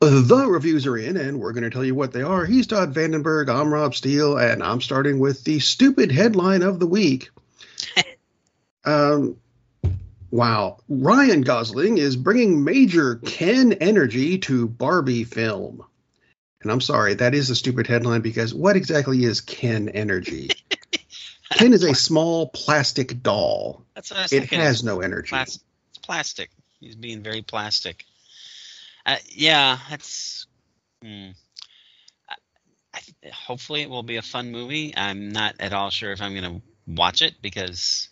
The reviews are in, and we're going to tell you what they are. He's Todd Vandenberg. I'm Rob Steele, and I'm starting with the stupid headline of the week. um, wow. Ryan Gosling is bringing major Ken energy to Barbie film. And I'm sorry, that is a stupid headline because what exactly is Ken energy? Ken is a small plastic doll. That's what I was It thinking. has no energy. Plas- it's plastic. He's being very plastic. Uh, yeah, that's. Hmm. I, I, hopefully, it will be a fun movie. I'm not at all sure if I'm going to watch it because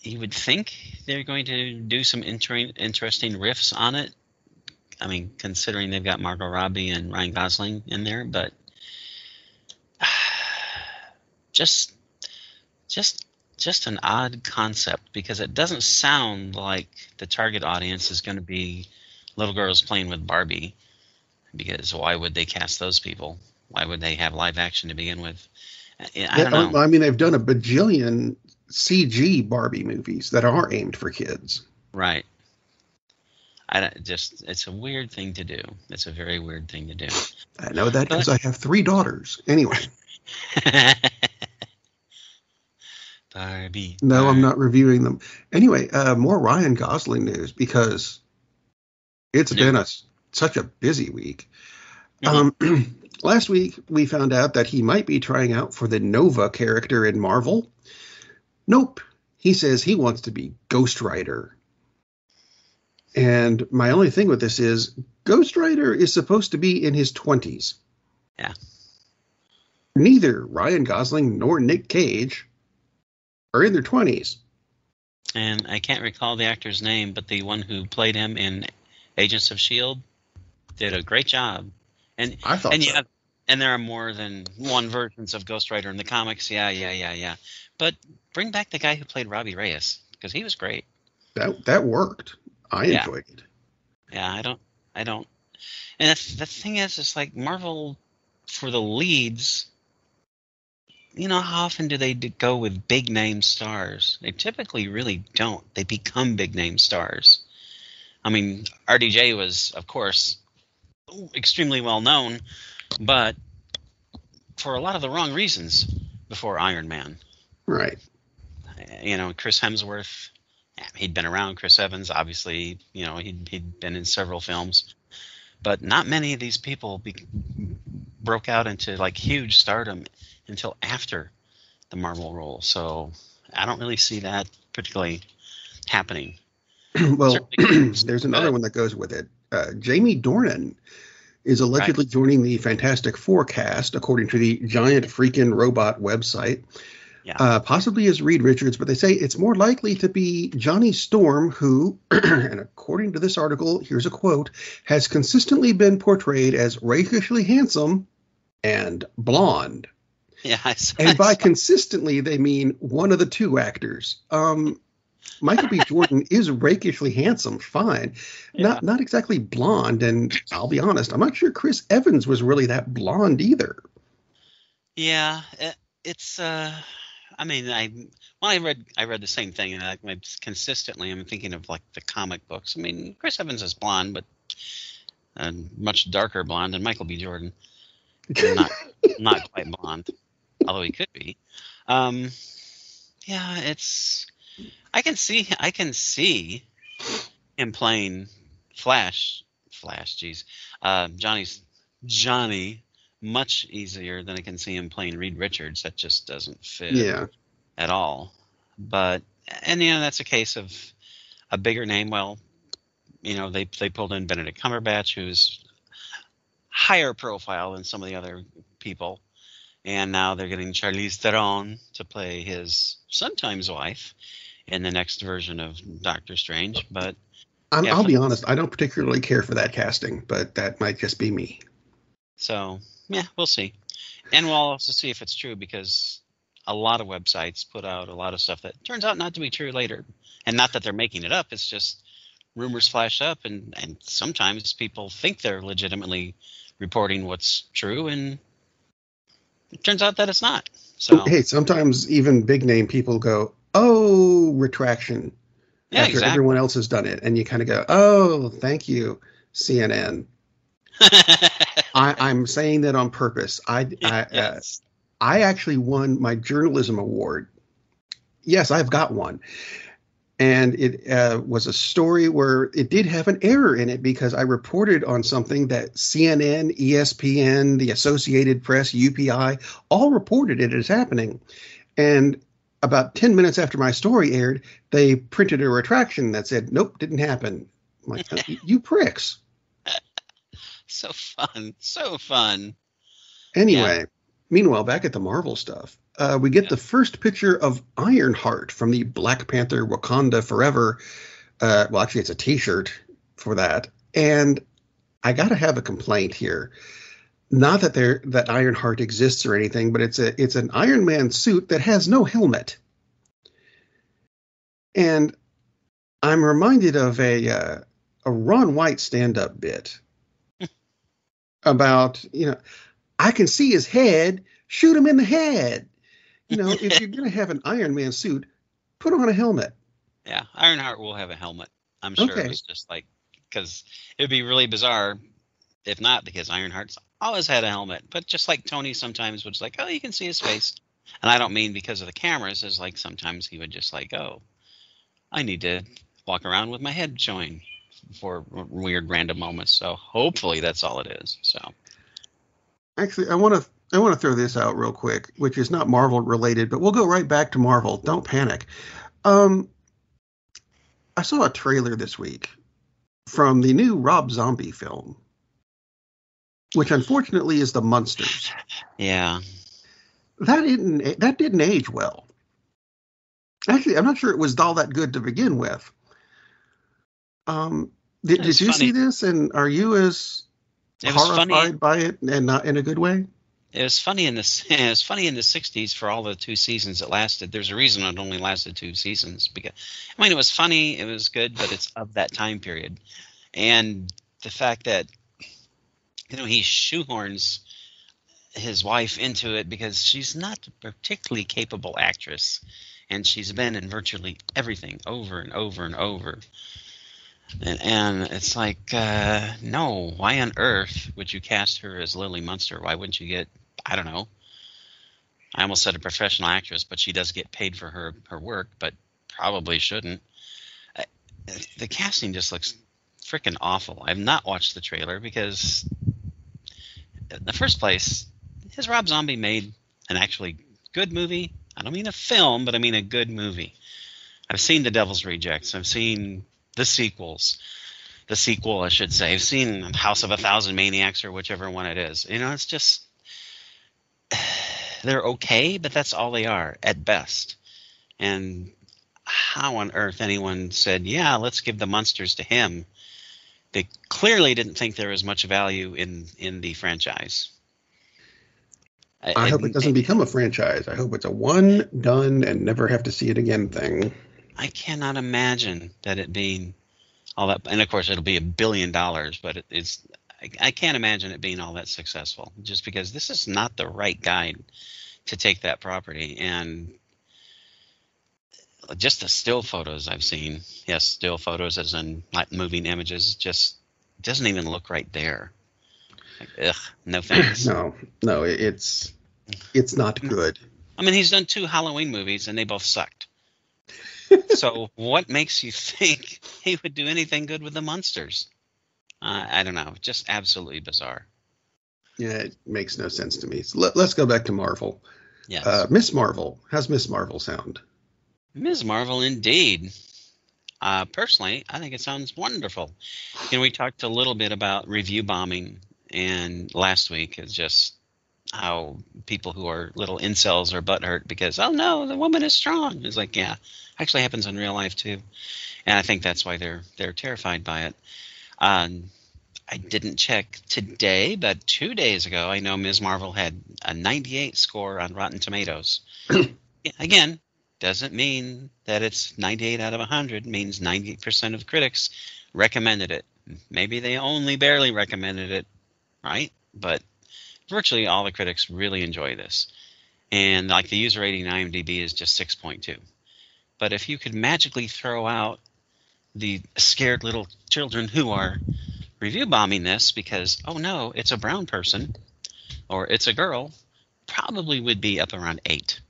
you would think they're going to do some inter- interesting riffs on it. I mean, considering they've got Margot Robbie and Ryan Gosling in there, but just, just just an odd concept because it doesn't sound like the target audience is going to be little girls playing with Barbie. Because why would they cast those people? Why would they have live action to begin with? I, don't know. I mean, they've done a bajillion CG Barbie movies that are aimed for kids. Right. I just it's a weird thing to do. It's a very weird thing to do. I know that because I have three daughters. Anyway, Barbie. no, I'm not reviewing them. Anyway, uh, more Ryan Gosling news because it's Yeah. been a such a busy week. Mhm. Um, last week we found out that he might be trying out for the Nova character in Marvel. Nope, he says he wants to be Ghost Rider. And my only thing with this is Ghost Rider is supposed to be in his 20s. Yeah. Neither Ryan Gosling nor Nick Cage are in their 20s. And I can't recall the actor's name, but the one who played him in Agents of Shield did a great job. And I thought and so. yeah, and there are more than one versions of Ghost Rider in the comics. Yeah, yeah, yeah, yeah. But bring back the guy who played Robbie Reyes because he was great. that that worked. I Yeah. enjoyed it. Yeah, I don't, I don't. And the, the thing is, it's like Marvel for the leads. You know, how often do they go with big name stars? They typically really don't. They become big name stars. I mean, RDJ was, of course, extremely well known, but for a lot of the wrong reasons before Iron Man. Right. You know, Chris Hemsworth, he'd been around. Chris Evans, obviously, you know, he'd, he'd been in several films, but not many of these people be, broke out into like huge stardom until after the Marvel role. So I don't really see that particularly happening. well, there's another one that goes with it. Uh, Jamie Dornan is allegedly joining the Fantastic Four cast, according to the Giant Freaking Robot website. Yeah. Uh, possibly as Reed Richards, but they say it's more likely to be Johnny Storm, who, and according to this article, here's a quote, has consistently been portrayed as rakishly handsome and blonde. Yeah, I saw, And by consistently, they mean one of the two actors. Um, Michael B. Jordan is rakishly handsome, fine, yeah. not not exactly blonde. And I'll be honest, I'm not sure Chris Evans was really that blonde either. Yeah, it, it's. Uh, I mean, I well, I read I read the same thing, and I, I consistently I'm thinking of like the comic books. I mean, Chris Evans is blonde, but a much darker blonde than Michael B. Jordan. Not not quite blonde, although he could be. Um, yeah, it's. I can see I can see him playing Flash. Flash, jeez, uh, Johnny's Johnny much easier than I can see him playing Reed Richards. That just doesn't fit Yeah, at all. But and you know that's a case of a bigger name. Well, you know they they pulled in Benedict Cumberbatch, who's higher profile than some of the other people, and now they're getting Charlize Theron to play his sometimes wife in the next version of Doctor Strange. But I'm, Yeah, I'll be honest, I don't particularly care for that casting, but that might just be me. So yeah, we'll see, and we'll also see if it's true because a lot of websites put out a lot of stuff that turns out not to be true later, and not that they're making it up. It's just rumors flash up, and and sometimes people think they're legitimately reporting what's true, and it turns out that it's not. So Hey, sometimes even big name people go, "Oh, retraction." yeah, after exactly. everyone else has done it, and you kind of go, "Oh, thank you." CNN. I, I'm saying that on purpose. I, I, uh. I actually won my journalism award. Yes, I've got one. And it uh, was a story where it did have an error in it because I reported on something that CNN, ESPN, the Associated Press, UPI all reported it as happening. And about 10 minutes after my story aired, they printed a retraction that said, nope, didn't happen. I'm like, "Uh, you pricks. so fun, so fun. Anyway, meanwhile, back at the Marvel stuff, uh, we get Yeah. the first picture of Ironheart from the Black Panther Wakanda Forever. Uh, well, actually, it's a T-shirt for that, and I gotta have a complaint here. Not that there that Ironheart exists or anything, but it's a it's an Iron Man suit that has no helmet, and I'm reminded of a uh, a Ron White stand-up bit about you know I can see his head, shoot him in the head. You know, if you're going to have an Iron Man suit, put on a helmet. Yeah, Ironheart will have a helmet. I'm sure Okay. it was just like because it would be really bizarre if not because Ironheart's always had a helmet. But just like Tony sometimes was like, oh, you can see his face, and I don't mean because of the cameras. Is like sometimes he would just like, oh, I need to walk around with my head showing for weird random moments. So hopefully that's all it is. So Actually, I want to I want to throw this out real quick, which is not Marvel related, but we'll go right back to Marvel. Don't panic. Um, I saw a trailer this week from the new Rob Zombie film, which unfortunately is The Munsters. yeah, That didn't that didn't age well. Actually, I'm not sure it was all that good to begin with. Um, did, did you funny. see this? And are you as horrified funny. by it and not in a good way? It was funny in the it was funny in the '60s for all the two seasons it lasted. There's a reason it only lasted two seasons because I mean it was funny, it was good, but it's of that time period, and the fact that you know he shoehorns his wife into it because she's not a particularly capable actress, and she's been in virtually everything over and over and over. And, and it's like, uh, no, why on earth would you cast her as Lily Munster? Why wouldn't you get, I don't know. I almost said a professional actress, but she does get paid for her, her work, but probably shouldn't. Uh, the casting just looks freaking awful. I've not watched the trailer because, in the first place, has Rob Zombie made an actually good movie? I don't mean a film, but I mean a good movie. I've seen The Devil's Rejects. I've seen the sequels, the sequel, I should say. I've seen House of a Thousand Maniacs or whichever one it is. You know, it's just they're okay, but that's all they are at best. And how on earth anyone said, "Yeah, let's give the Munsters to him"? They clearly didn't think there was much value in in the franchise. I hope it doesn't become a franchise. I hope it's a one, done, and never have to see it again thing. I cannot imagine that it being all that, and of course it'll be a billion dollars, but it, it's I, I can't imagine it being all that successful, just because this is not the right guy to take that property, and just the still photos I've seen, yes, still photos as in like moving images, just doesn't even look right there. Like, ugh, no thanks. No, no, it's it's not good. I mean, he's done two Halloween movies, and they both sucked. so, what makes you think he would do anything good with the Munsters? Uh, I don't know. Just absolutely bizarre. Yeah, it makes no sense to me. So let, us go back to Marvel. Yes. Uh, Miss Marvel. How's Miss Marvel sound? Ms. Marvel, indeed. Uh, personally, I think it sounds wonderful. You know, we talked a little bit about review bombing, and last week is just how people who are little incels are butthurt because, oh no, the woman is strong. It's like, yeah, actually happens in real life too, and I think that's why they're they're terrified by it. Um, I didn't check today, but two days ago, I know Ms. Marvel had a 98 score on Rotten Tomatoes. Again, doesn't mean that it's 98 out of 100 means 90% of critics recommended it. Maybe they only barely recommended it right? But virtually all the critics really enjoy this. And like the user rating in imdb is just 6.2 but if you could magically throw out the scared little children who are review bombing this because oh no, it's a brown person or it's a girl, probably would be up around eight.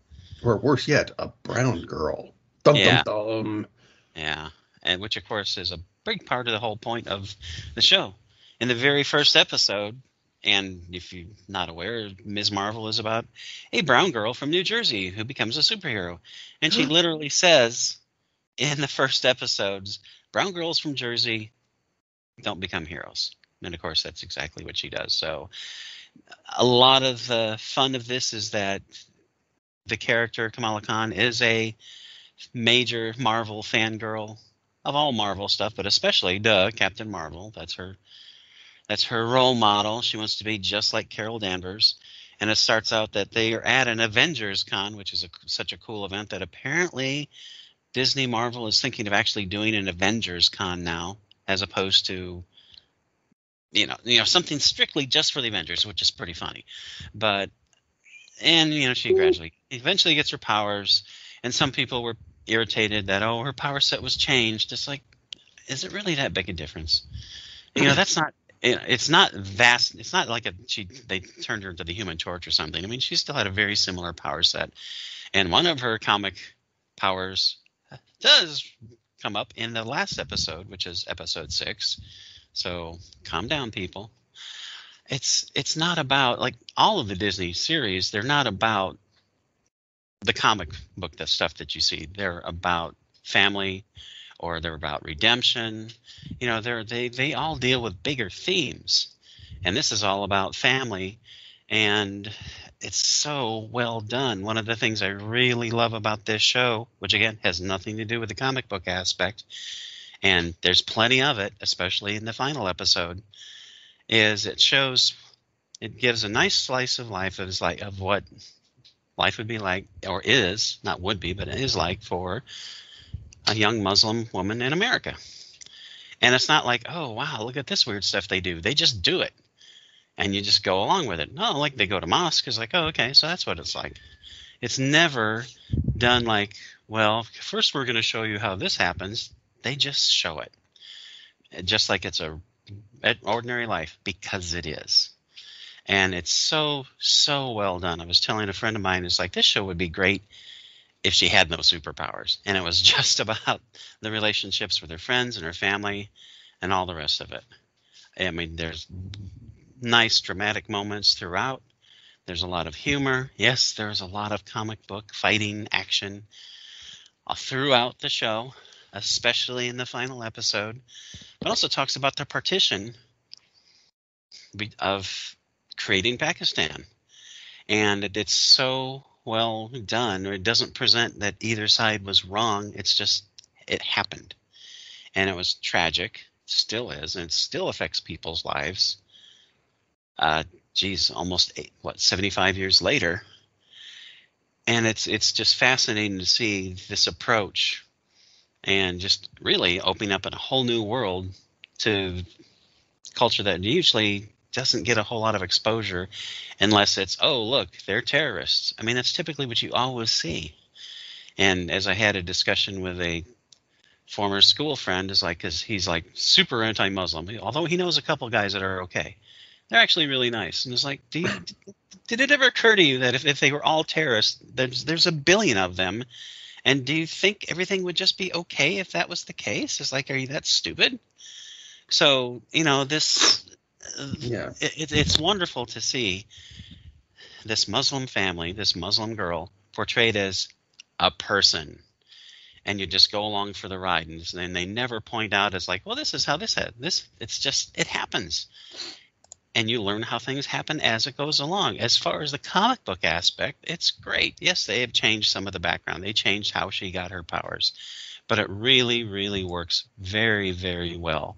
Or worse yet, a brown girl. Dum Yeah. dum dum. Yeah, and which of course is a big part of the whole point of the show. In the very first episode, and if you're not aware, Ms. Marvel is about a brown girl from New Jersey who becomes a superhero, and she literally says in the first episodes, "Brown girls from Jersey don't become heroes." And of course, that's exactly what she does. So, a lot of the fun of this is that the character Kamala Khan is a major Marvel fangirl of all Marvel stuff, but especially duh, Captain Marvel. That's her that's her role model. She wants to be just like Carol Danvers. And it starts out that they are at an Avengers Con, which is a, such a cool event that apparently Disney Marvel is thinking of actually doing an Avengers Con now, as opposed to you know, you know, something strictly just for the Avengers, which is pretty funny. But and you know, she gradually eventually gets her powers, and some people were irritated that oh her power set was changed. It's like, is it really that big a difference? You know, that's not. It's not vast. It's not like a she. They turned her into the Human Torch or something. I mean, she still had a very similar power set, and one of her comic powers does come up in the last episode, which is episode six. So calm down, people. It's it's not about like all of the Disney series. They're not about the comic book the stuff that you see. They're about family, or they're about redemption. You know, they're they they all deal with bigger themes, and this is all about family, and it's so well done. One of the things I really love about this show, which again has nothing to do with the comic book aspect, and there's plenty of it, especially in the final episode, is it shows it gives a nice slice of life of like of what life would be like or is not would be but it is like for a young muslim woman in america. And it's not like oh wow look at this weird stuff they do. They just do it. And you just go along with it. No like they go to mosque it's like oh okay so that's what it's like. It's never done like well first we're going to show you how this happens. They just show it. Just like it's a an ordinary life because it is. And it's so so well done. I was telling a friend of mine it's like this show would be great if she had no superpowers. And it was just about the relationships with her friends and her family and all the rest of it. I mean there's nice dramatic moments throughout. There's a lot of humor. Yes there's a lot of comic book fighting action uh, throughout the show especially in the final episode but also talks about the partition of creating Pakistan. And it's so well done, or it doesn't present that either side was wrong. It's just, it happened. And it was tragic, still is, and it still affects people's lives. Uh, geez, almost, eight, what, 75 years later. And it's it's just fascinating to see this approach and just really opening up a whole new world to culture that usually doesn't get a whole lot of exposure unless it's oh look they're terrorists. I mean that's typically what you always see. And as i had a discussion with a former school friend is like because he's like super anti-muslim. Although he knows a couple guys that are okay they're actually really nice. And it's like do you, did it ever occur to you that if, if they were all terrorists there's there's a billion of them and do you think everything would just be okay if that was the case it's like are you that stupid so you know this Yeah. it, it, it's wonderful to see this Muslim family, this Muslim girl, portrayed as a person, and you just go along for the ride, and, and they never point out as like, well, this is how this had this. It's just it happens, and you learn how things happen as it goes along. As far as the comic book aspect, it's great. Yes, they have changed some of the background. They changed how she got her powers, but it really, really works very, very well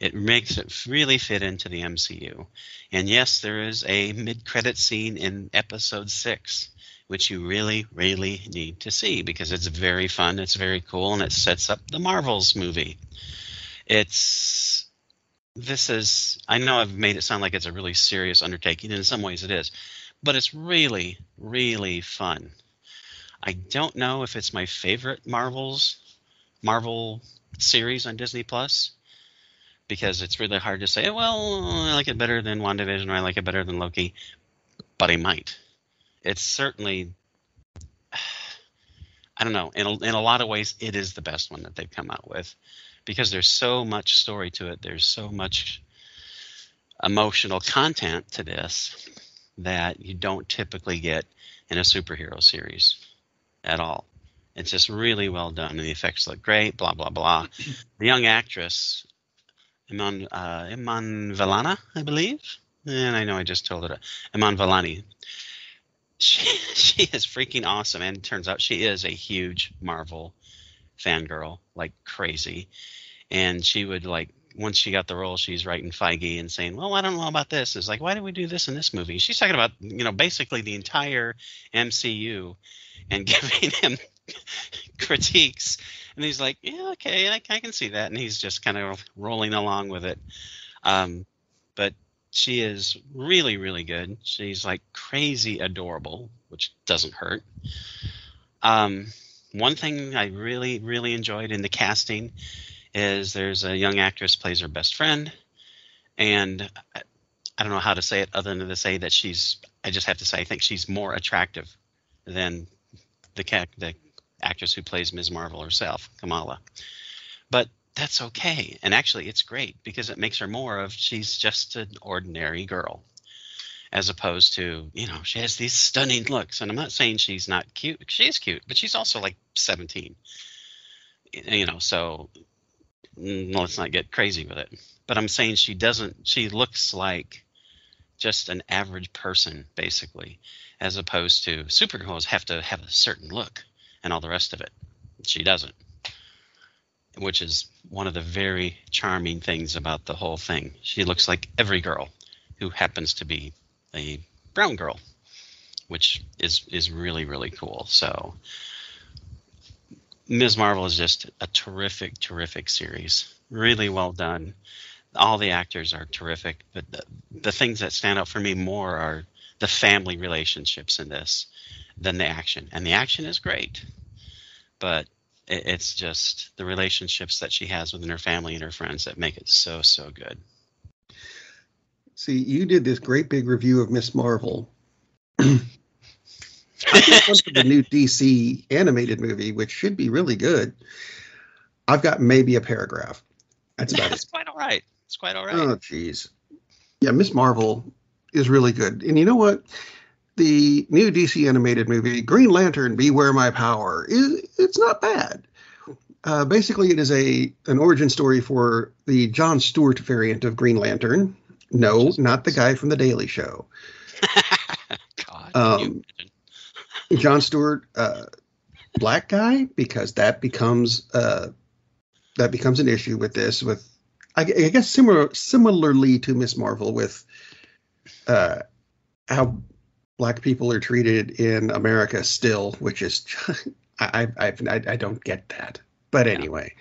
it makes it really fit into the MCU. And yes, there is a mid-credit scene in episode 6 which you really really need to see because it's very fun, it's very cool and it sets up the Marvels movie. It's this is I know I've made it sound like it's a really serious undertaking and in some ways it is, but it's really really fun. I don't know if it's my favorite Marvels Marvel series on Disney Plus because it's really hard to say, well, I like it better than WandaVision or I like it better than Loki, but I might. It's certainly, I don't know, in a, in a lot of ways, it is the best one that they've come out with because there's so much story to it. There's so much emotional content to this that you don't typically get in a superhero series at all. It's just really well done, and the effects look great. Blah blah blah. The young actress Iman uh, Iman Vellani, I believe. And I know I just told it. Iman Vellani. She she is freaking awesome, and turns out she is a huge Marvel fangirl, like crazy. And she would like once she got the role, she's writing Feige and saying, "Well, I don't know about this." It's like, why did we do this in this movie? She's talking about you know basically the entire MCU and giving him critiques and he's like, yeah, okay, I, I, can see that. And he's just kind of rolling along with it. Um, but she is really, really good. She's like crazy adorable, which doesn't hurt. Um, one thing I really, really enjoyed in the casting is there's a young actress plays her best friend, and I, I don't know how to say it other than to say that she's. I just have to say I think she's more attractive than the the actress who plays Ms. Marvel herself, Kamala. But that's okay. And actually, it's great because it makes her more of she's just an ordinary girl as opposed to, you know, she has these stunning looks. And I'm not saying she's not cute. She is cute, but she's also like 17. You know, so mm, let's not get crazy with it. But I'm saying she doesn't, she looks like just an average person, basically, as opposed to superheroes have to have a certain look and all the rest of it. She doesn't, which is one of the very charming things about the whole thing. She looks like every girl who happens to be a brown girl, which is is really really cool. So Ms. Marvel is just a terrific terrific series. Really well done. All the actors are terrific, but the, the things that stand out for me more are the family relationships in this than the action. And the action is great, but it, it's just the relationships that she has within her family and her friends that make it so so good. See, you did this great big review of Miss Marvel. I think for the new DC animated movie, which should be really good. I've got maybe a paragraph. That's about It's quite all right. It's quite all right. Oh, jeez. Yeah, Miss Marvel is really good. And you know what? the new DC animated movie Green Lantern: Beware My Power is it's not bad. Uh, basically, it is a an origin story for the John Stewart variant of Green Lantern. No, not the guy from the Daily Show. God, um, John Stewart, uh, black guy, because that becomes uh, that becomes an issue with this. With I, I guess similar similarly to Miss Marvel with uh, how black people are treated in America still, which is I I I, I don't get that. But anyway,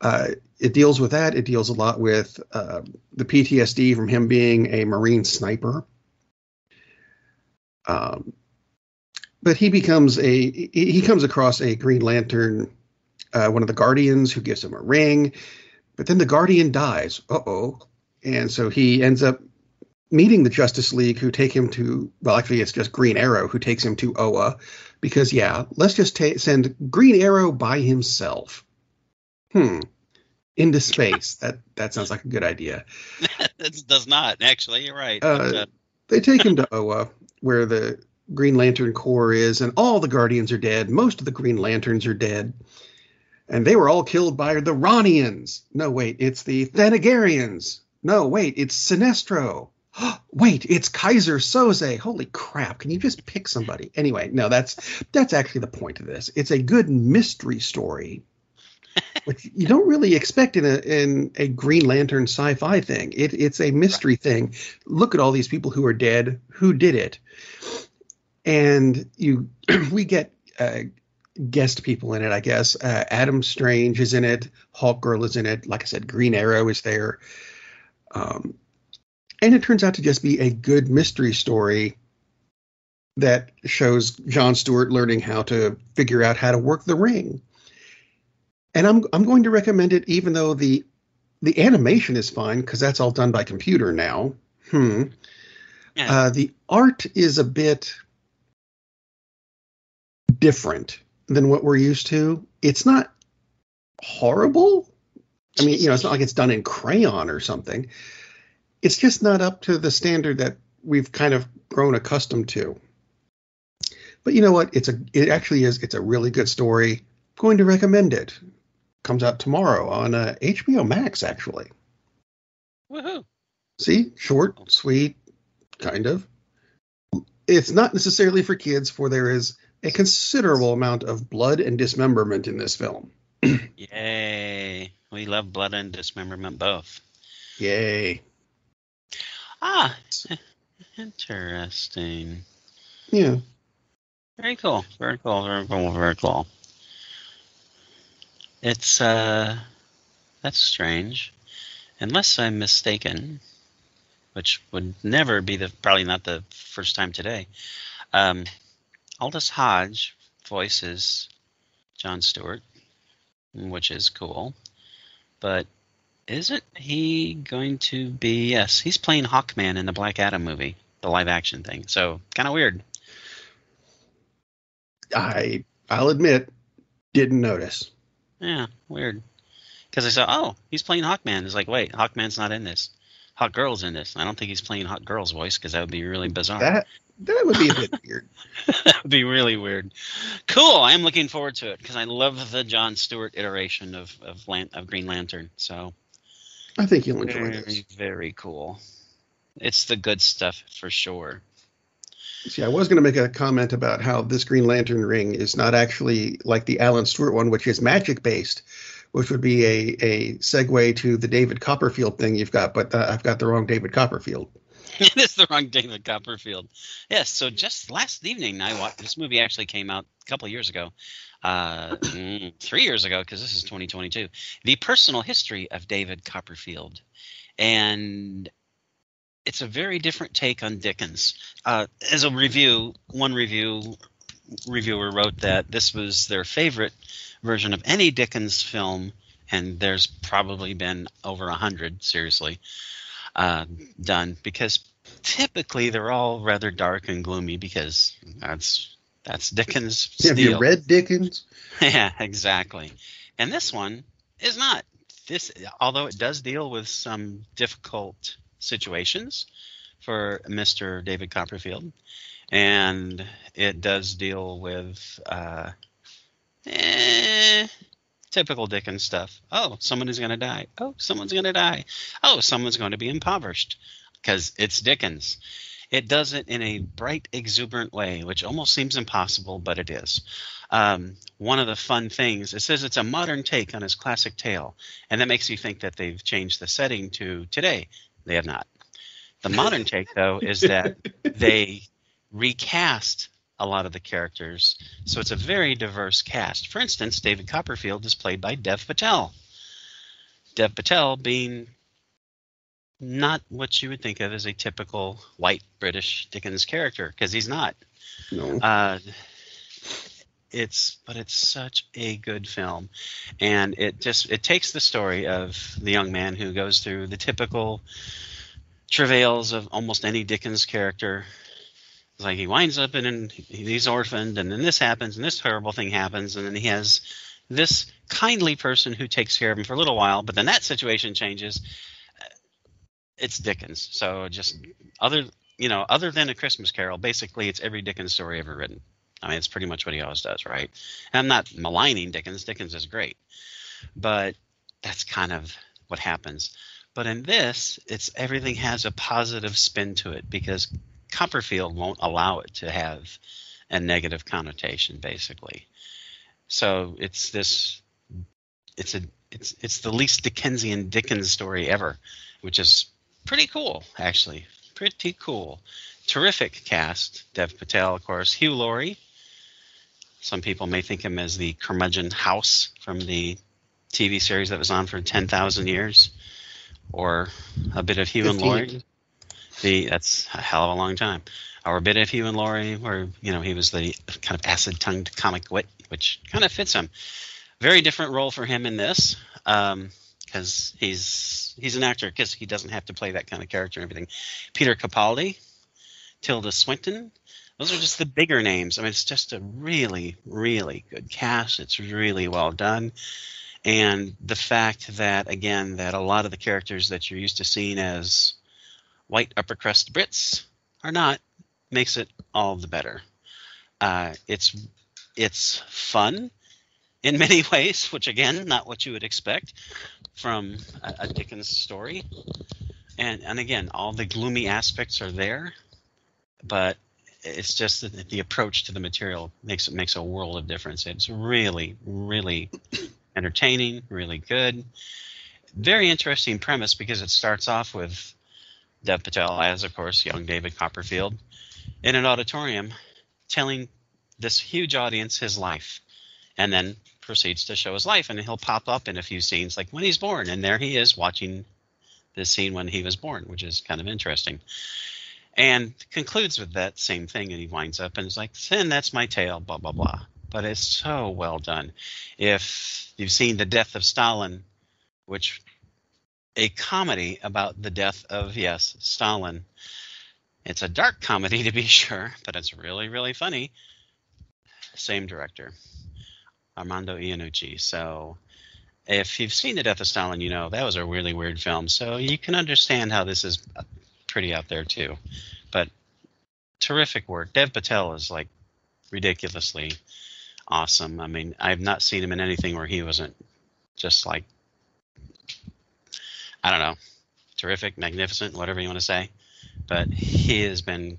uh, it deals with that. It deals a lot with uh, the PTSD from him being a Marine sniper. Um, but he becomes a he comes across a Green Lantern, uh, one of the Guardians, who gives him a ring. But then the Guardian dies. Uh oh. And so he ends up meeting the Justice League, who take him to well, actually, it's just Green Arrow who takes him to Oa, because yeah, let's just ta- send Green Arrow by himself. Hmm. Into space. that that sounds like a good idea. it does not actually. You're right. Uh, but, uh... They take him to Oa, where the Green Lantern Corps is, and all the Guardians are dead. Most of the Green Lanterns are dead. And they were all killed by the Ronians. No, wait, it's the Thanagarians. No, wait, it's Sinestro. wait, it's Keyser Söze. Holy crap! Can you just pick somebody? Anyway, no, that's that's actually the point of this. It's a good mystery story, which you don't really expect in a in a Green Lantern sci-fi thing. It, it's a mystery right. thing. Look at all these people who are dead. Who did it? And you, we get uh, guest people in it. I guess uh, Adam Strange is in it. Hawk Girl is in it. Like I said, Green Arrow is there. Um, and it turns out to just be a good mystery story that shows John Stewart learning how to figure out how to work the ring. And I'm I'm going to recommend it even though the the animation is fine because that's all done by computer now. Hmm. Yeah. Uh, the art is a bit different than what we're used to. It's not horrible. I mean, you know, it's not like it's done in crayon or something. It's just not up to the standard that we've kind of grown accustomed to. But you know what? It's a it actually is it's a really good story. I'm going to recommend it. Comes out tomorrow on uh, HBO Max actually. Woohoo! See, short, sweet, kind of. It's not necessarily for kids, for there is a considerable amount of blood and dismemberment in this film. Yay! We love blood and dismemberment both. Yay. Ah, interesting. Yeah. Very cool. Very cool. Very cool. Very cool. It's uh, that's strange, unless I'm mistaken, which would never be the probably not the first time today. Um, Aldis Hodge voices John Stewart, which is cool, but isn't he going to be? Yes, he's playing Hawkman in the Black Adam movie, the live action thing. So kind of weird. I I'll admit, didn't notice. Yeah, weird. Because I saw, oh, he's playing Hawkman. It's like, wait, Hawkman's not in this. Hawk Girl's in this. I don't think he's playing Hawk Girl's voice because that would be really bizarre. That that would be a bit weird. that would be really weird. Cool. I am looking forward to it because I love the John Stewart iteration of of, Lan- of Green Lantern. So I think you'll enjoy very this. very cool. It's the good stuff for sure. See, I was going to make a comment about how this Green Lantern ring is not actually like the Alan Stewart one, which is magic based, which would be a, a segue to the David Copperfield thing you've got, but uh, I've got the wrong David Copperfield. it is the wrong David Copperfield. Yes. So just last evening, I watched this movie. Actually, came out a couple years ago, uh, mm, three years ago, because this is 2022. The personal history of David Copperfield, and it's a very different take on Dickens. Uh, as a review, one review reviewer wrote that this was their favorite version of any Dickens film, and there's probably been over a hundred, seriously, uh, done because typically they're all rather dark and gloomy because that's that's Dickens' Have you read Dickens? yeah, exactly. And this one is not. This, although it does deal with some difficult situations for Mr. David Copperfield, and it does deal with uh, eh, typical Dickens stuff. Oh, someone is going to die. Oh, someone's going to die. Oh, someone's going to be impoverished because it's Dickens. It does it in a bright, exuberant way, which almost seems impossible, but it is. Um, one of the fun things, it says it's a modern take on his classic tale, and that makes you think that they've changed the setting to today. They have not. The modern take, though, is that they recast a lot of the characters, so it's a very diverse cast. For instance, David Copperfield is played by Dev Patel. Dev Patel being not what you would think of as a typical white British Dickens character, because he's not. No. Uh, it's but it's such a good film, and it just it takes the story of the young man who goes through the typical travails of almost any Dickens character. It's like he winds up in an, he's orphaned, and then this happens, and this terrible thing happens, and then he has this kindly person who takes care of him for a little while, but then that situation changes. It's Dickens, so just other you know other than a Christmas Carol, basically it's every Dickens story ever written. I mean, it's pretty much what he always does, right? And I'm not maligning Dickens. Dickens is great, but that's kind of what happens. But in this, it's everything has a positive spin to it because Copperfield won't allow it to have a negative connotation, basically. So it's this, it's a, it's it's the least Dickensian Dickens story ever, which is pretty cool, actually, pretty cool. Terrific cast: Dev Patel, of course, Hugh Laurie. Some people may think him as the curmudgeon House from the TV series that was on for ten thousand years, or a bit of Hugh and Laurie. The that's a hell of a long time. Or a bit of Hugh and Laurie, where you know he was the kind of acid-tongued comic wit, which kind of fits him. Very different role for him in this. Um, because he's he's an actor because he doesn't have to play that kind of character and everything. Peter Capaldi, Tilda Swinton. Those are just the bigger names. I mean, it's just a really, really good cast. It's really well done. And the fact that, again, that a lot of the characters that you're used to seeing as white upper crust Brits are not makes it all the better. Uh, it's it's fun in many ways, which again, not what you would expect from a, a Dickens story. And and again, all the gloomy aspects are there, but it's just that the approach to the material makes it makes a world of difference. It's really, really entertaining, really good. Very interesting premise because it starts off with Dev Patel as, of course, young David Copperfield in an auditorium telling this huge audience his life and then proceeds to show his life and he'll pop up in a few scenes like when he's born and there he is watching this scene when he was born which is kind of interesting and concludes with that same thing and he winds up and is like then that's my tale blah blah blah but it's so well done if you've seen the death of stalin which a comedy about the death of yes stalin it's a dark comedy to be sure but it's really really funny same director, Armando Iannucci. So if you've seen The Death of Stalin, you know that was a really weird film. So you can understand how this is pretty out there too. But terrific work. Dev Patel is like ridiculously awesome. I mean, I've not seen him in anything where he wasn't just like I don't know, terrific, magnificent, whatever you want to say. But he has been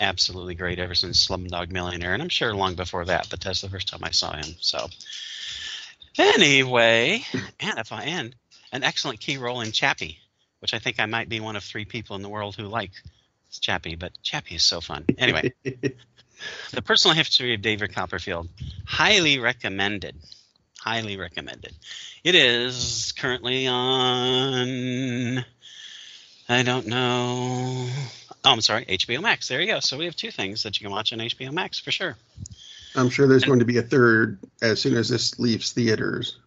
absolutely great ever since Slumdog Millionaire, and I'm sure long before that, but that's the first time I saw him. So, anyway, and if I end, an excellent key role in Chappie, which I think I might be one of three people in the world who like Chappie, but Chappie is so fun. Anyway, the personal history of David Copperfield, highly recommended. Highly recommended. It is currently on. I don't know. Oh, I'm sorry, HBO Max. There you go. So we have two things that you can watch on HBO Max for sure. I'm sure there's going to be a third as soon as this leaves theaters.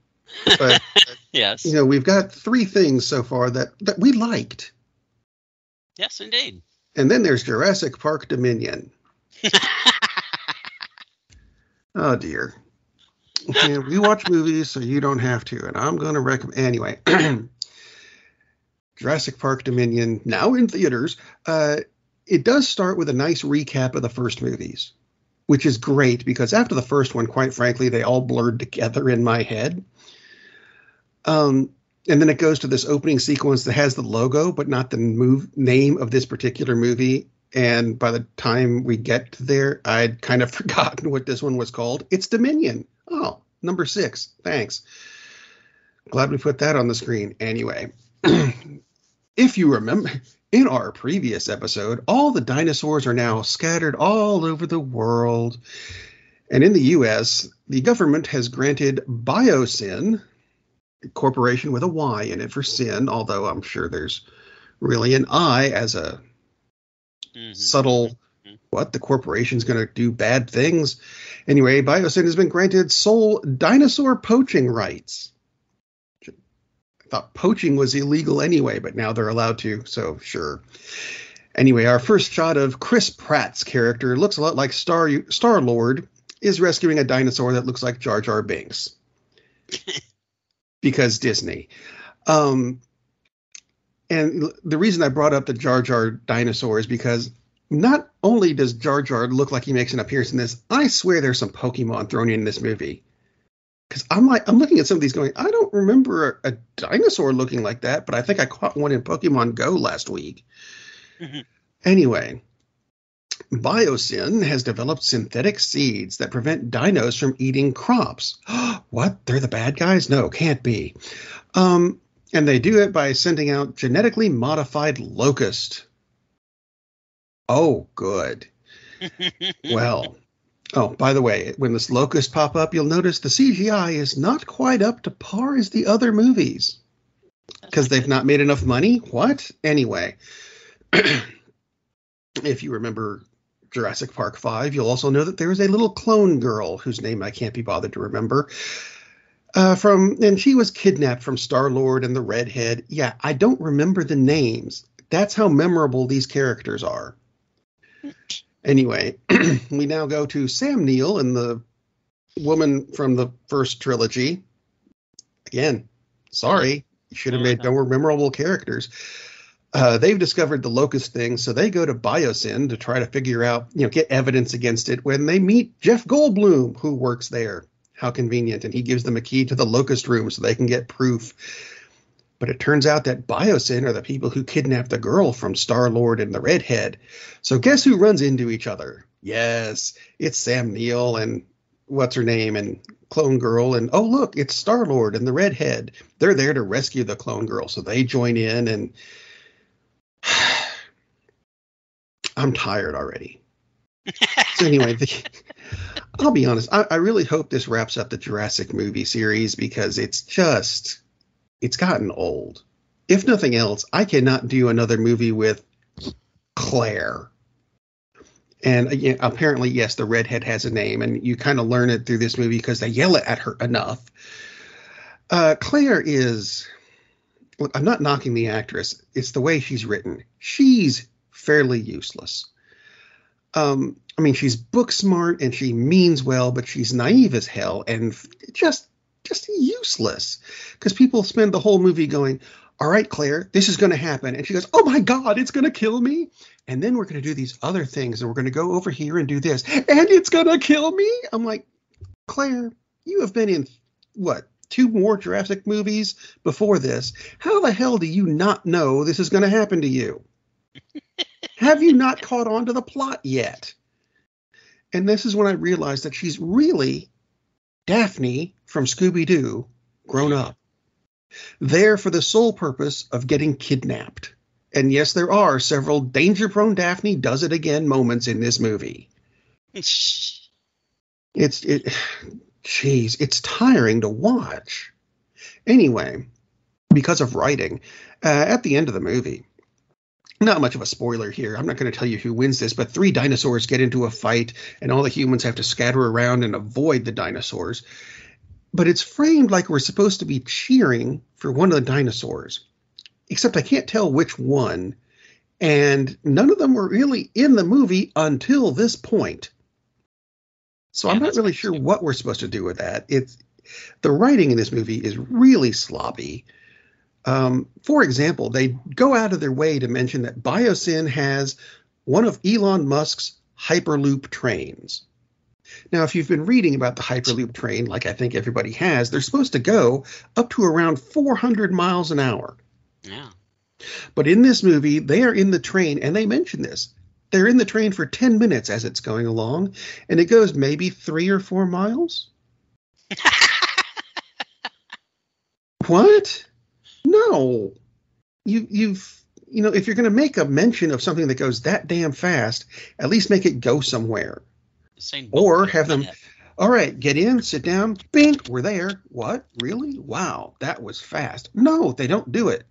But yes, you know, we've got three things so far that that we liked. Yes, indeed. And then there's Jurassic Park Dominion. oh dear. Okay, we watch movies so you don't have to, and I'm going to recommend anyway. Jurassic Park Dominion, now in theaters, uh, it does start with a nice recap of the first movies, which is great because after the first one, quite frankly, they all blurred together in my head. Um, and then it goes to this opening sequence that has the logo, but not the move name of this particular movie. And by the time we get there, I'd kind of forgotten what this one was called. It's Dominion. Oh, number six. Thanks. Glad we put that on the screen. Anyway, if you remember, in our previous episode, all the dinosaurs are now scattered all over the world. And in the US, the government has granted Biosyn, corporation with a Y in it for sin, although I'm sure there's really an I as a mm-hmm. subtle mm-hmm. what the corporation's going to do bad things. Anyway, Biosyn has been granted sole dinosaur poaching rights I thought poaching was illegal anyway, but now they're allowed to, so sure. Anyway, our first shot of Chris Pratt's character looks a lot like Star Star Lord is rescuing a dinosaur that looks like Jar Jar Binks. because Disney. Um, and the reason I brought up the Jar Jar dinosaur is because not only does Jar Jar look like he makes an appearance in this, I swear there's some Pokemon thrown in this movie because I'm like I'm looking at some of these going, I don't remember a, a, dinosaur looking like that, but I think I caught one in Pokemon Go last week. Anyway, Biosyn has developed synthetic seeds that prevent dinos from eating crops. what? They're the bad guys? No, can't be. Um, and they do it by sending out genetically modified locust. Oh, good. well, Oh, by the way, when this locust pop up, you'll notice the CGI is not quite up to par as the other movies because they've not made enough money. What? Anyway, if you remember Jurassic Park 5, you'll also know that there is a little clone girl whose name I can't be bothered to remember. Uh, from and she was kidnapped from Star Lord and the Redhead. Yeah, I don't remember the names. That's how memorable these characters are. Anyway, we now go to Sam Neill and the woman from the first trilogy. Again, sorry, you should have made more memorable characters. Uh, they've discovered the locust thing, so they go to Biosyn to try to figure out, you know, get evidence against it. When they meet Jeff Goldblum, who works there, how convenient, and he gives them a key to the locust room so they can get proof. But it turns out that Biosyn are the people who kidnapped the girl from Star Lord and the Redhead. So guess who runs into each other? Yes, it's Sam Neill and what's her name and Clone Girl, and oh look, it's Star Lord and the Redhead. They're there to rescue the Clone Girl, so they join in and I'm tired already. so anyway, the, I'll be honest. I, I, really hope this wraps up the Jurassic movie series because it's just it's gotten old. If nothing else, I cannot do another movie with Claire. And again, apparently, yes, the redhead has a name, and you kind of learn it through this movie because they yell it at her enough. Uh, Claire is. Look, I'm not knocking the actress. It's the way she's written. She's fairly useless. Um, I mean, she's book smart and she means well, but she's naive as hell and just just useless. Because people spend the whole movie going, "All right, Claire, this is going to happen," and she goes, "Oh my God, it's going to kill me." And then we're going to do these other things, and we're going to go over here and do this, and it's going to kill me. I'm like, Claire, you have been in what two more Jurassic movies before this. How the hell do you not know this is going to happen to you? Have you not caught on to the plot yet? And this is when I realized that she's really Daphne from Scooby Doo grown up. There for the sole purpose of getting kidnapped. And yes, there are several danger prone Daphne does it again moments in this movie. it's it jeez, it's tiring to watch. Anyway, because of writing, uh, at the end of the movie, not much of a spoiler here. I'm not going to tell you who wins this, but three dinosaurs get into a fight, and all the humans have to scatter around and avoid the dinosaurs. But it's framed like we're supposed to be cheering for one of the dinosaurs, except I can't tell which one. And none of them were really in the movie until this point. So yeah, I'm not really sure what we're supposed to do with that. It's the writing in this movie is really sloppy. Um, for example, they go out of their way to mention that Biosyn has one of Elon Musk's Hyperloop trains. Now, if you've been reading about the Hyperloop train, like I think everybody has, they're supposed to go up to around 400 miles an hour. Yeah. But in this movie, they are in the train, and they mention this. They're in the train for 10 minutes as it's going along, and it goes maybe three or four miles. what? No, you you've you know if you're going to make a mention of something that goes that damn fast, at least make it go somewhere. Or have them. All right, get in, sit down, bink, we're there. What? Really? Wow, that was fast. No, they don't do it.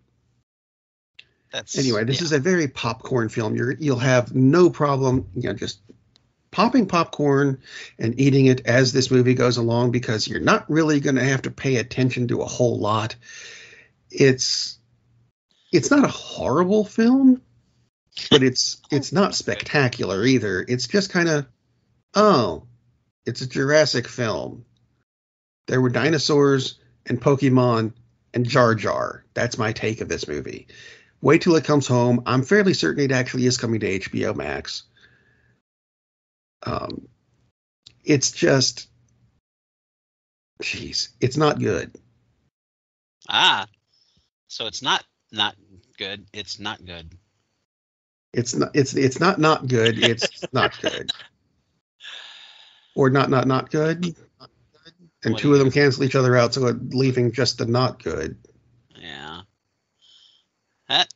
That's anyway. This yeah. is a very popcorn film. You're you'll have no problem, you know, just popping popcorn and eating it as this movie goes along because you're not really going to have to pay attention to a whole lot it's it's not a horrible film, but it's oh, it's not spectacular either. It's just kind of oh, it's a Jurassic film. There were dinosaurs and Pokemon and Jar Jar. That's my take of this movie. Wait till it comes home. I'm fairly certain it actually is coming to HBO Max. Um, it's just, jeez, it's not good. Ah, so it's not not good. It's not good. It's not. It's it's not not good. It's not good. Or not not not good. And what two of them cancel each other out, so leaving just the not good. Yeah. That,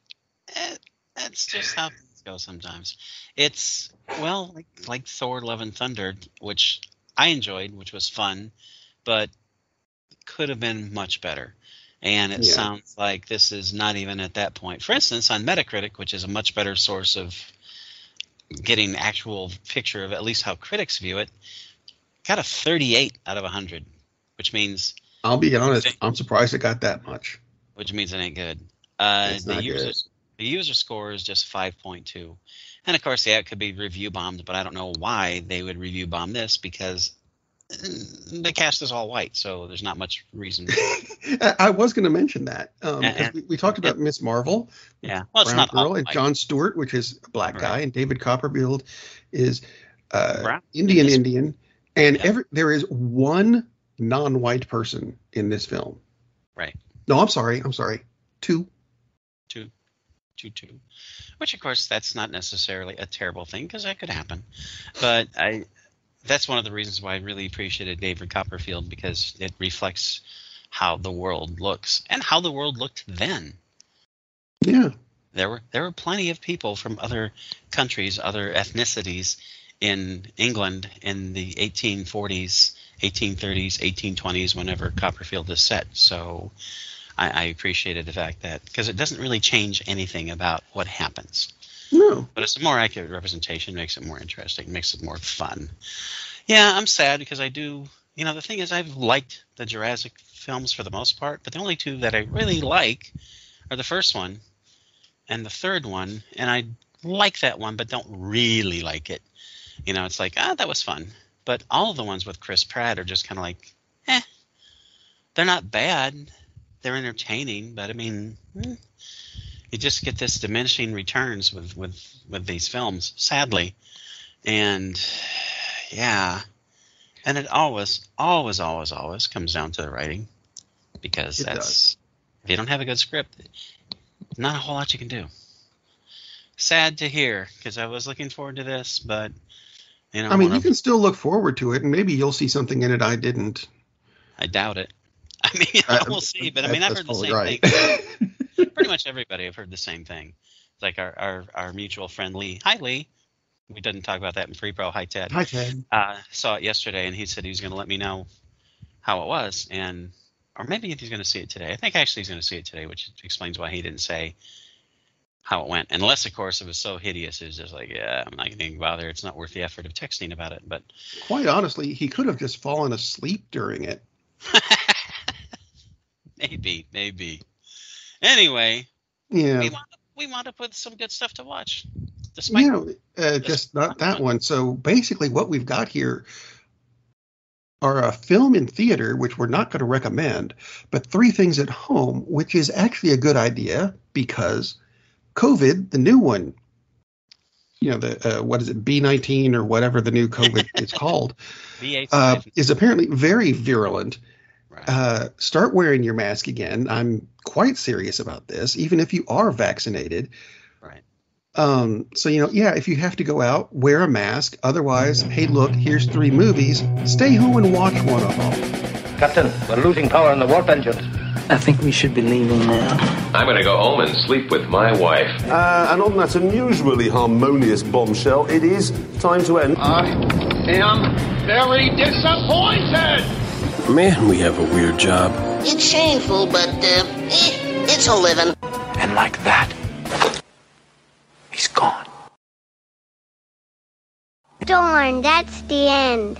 that that's just how things go sometimes. It's well, like like Thor: Love and Thunder, which I enjoyed, which was fun, but could have been much better and it yeah. sounds like this is not even at that point. For instance, on Metacritic, which is a much better source of getting actual picture of at least how critics view it, got a 38 out of 100, which means I'll be honest. I'm surprised it got that much. which means it ain't good. Uh, It's the not user good. The user score is just 5.2, and of course, yeah, it could be review bombed, but I don't know why they would review bomb this because mm, the cast is all white, so there's not much reason. I was going to mention that um, Uh-uh. we, we talked about Miss Marvel, yeah, well, it's not Girl, and white. John Stewart, which is a black Right. guy, and David Copperfield is uh. Indian. Indian, and Yeah. every there is one non-white person in this film. Right. No, I'm sorry. I'm sorry. Two two which of course that's not necessarily a terrible thing because that could happen. But i that's one of the reasons why i really appreciated david copperfield because it reflects how the world looks and how the world looked then. Yeah. there were there were plenty of people from other countries other ethnicities in england in the 1840s 1830s 1820s whenever copperfield is set. So I, I appreciated the fact that because it doesn't really change anything about what happens, No. but it's a more accurate representation, makes it more interesting, makes it more fun. Yeah, I'm sad because I do. You know, the thing is, I've liked the Jurassic films for the most part, but the only two that I really like are the first one and the third one, and I like that one, but don't really like it. You know, it's like ah, that was fun, but all the ones with Chris Pratt are just kind of like, eh, they're not bad they're entertaining, but I mean, eh, you just get this diminishing returns with with with these films, sadly, and yeah, and it always, always, always, always comes down to the writing, because It that's if you don't have a good script, not a whole lot you can do. Sad to hear, because I was looking forward to this, but you know, I mean, you of- can still look forward to it, and maybe you'll see something in it I didn't. I doubt it. I mean, Uh, we'll see, but I mean, I've heard the same right. thing. pretty much everybody I've heard the same thing. It's like our, our, our mutual friend Lee. Hi Lee. We didn't talk about that in Free Pro. Hi Ted. Hi, Ted. Uh, saw it yesterday and he said he was going to let me know how it was and or maybe if he's going to see it today. I think actually he's going to see it today, which explains why he didn't say how it went. Unless of course it was so hideous, it's just like yeah, I'm not going to bother. It's not worth the effort of texting about it. But Quite honestly, he could have just fallen asleep during it. maybe, maybe. Anyway, Yeah. we wound up, we wound up with some good stuff to watch. Despite know, uh, just not that one. So basically, what we've got here are a film in theater, which we're not going to recommend, but three things at home, which is actually a good idea because COVID, the new one, you know, the uh, what is it, B nineteen or whatever the new COVID is called, uh, is apparently very virulent. Right. Uh, start wearing your mask again. I'm quite serious about this, even if you are vaccinated. right. Um, so you know, yeah, if you have to go out, wear a mask. Otherwise, hey, look, here's three movies. Stay home and watch one of them. Captain, we're losing power in the warp engines. I think we should be leaving now. I'm gonna go home and sleep with my wife. Uh, and on that unusually harmonious bombshell, it is time to end. I am very disappointed. Man, we have a weird job. It's shameful, but uh, eh, it's a living. And like that, he's gone. Darn, that's the end.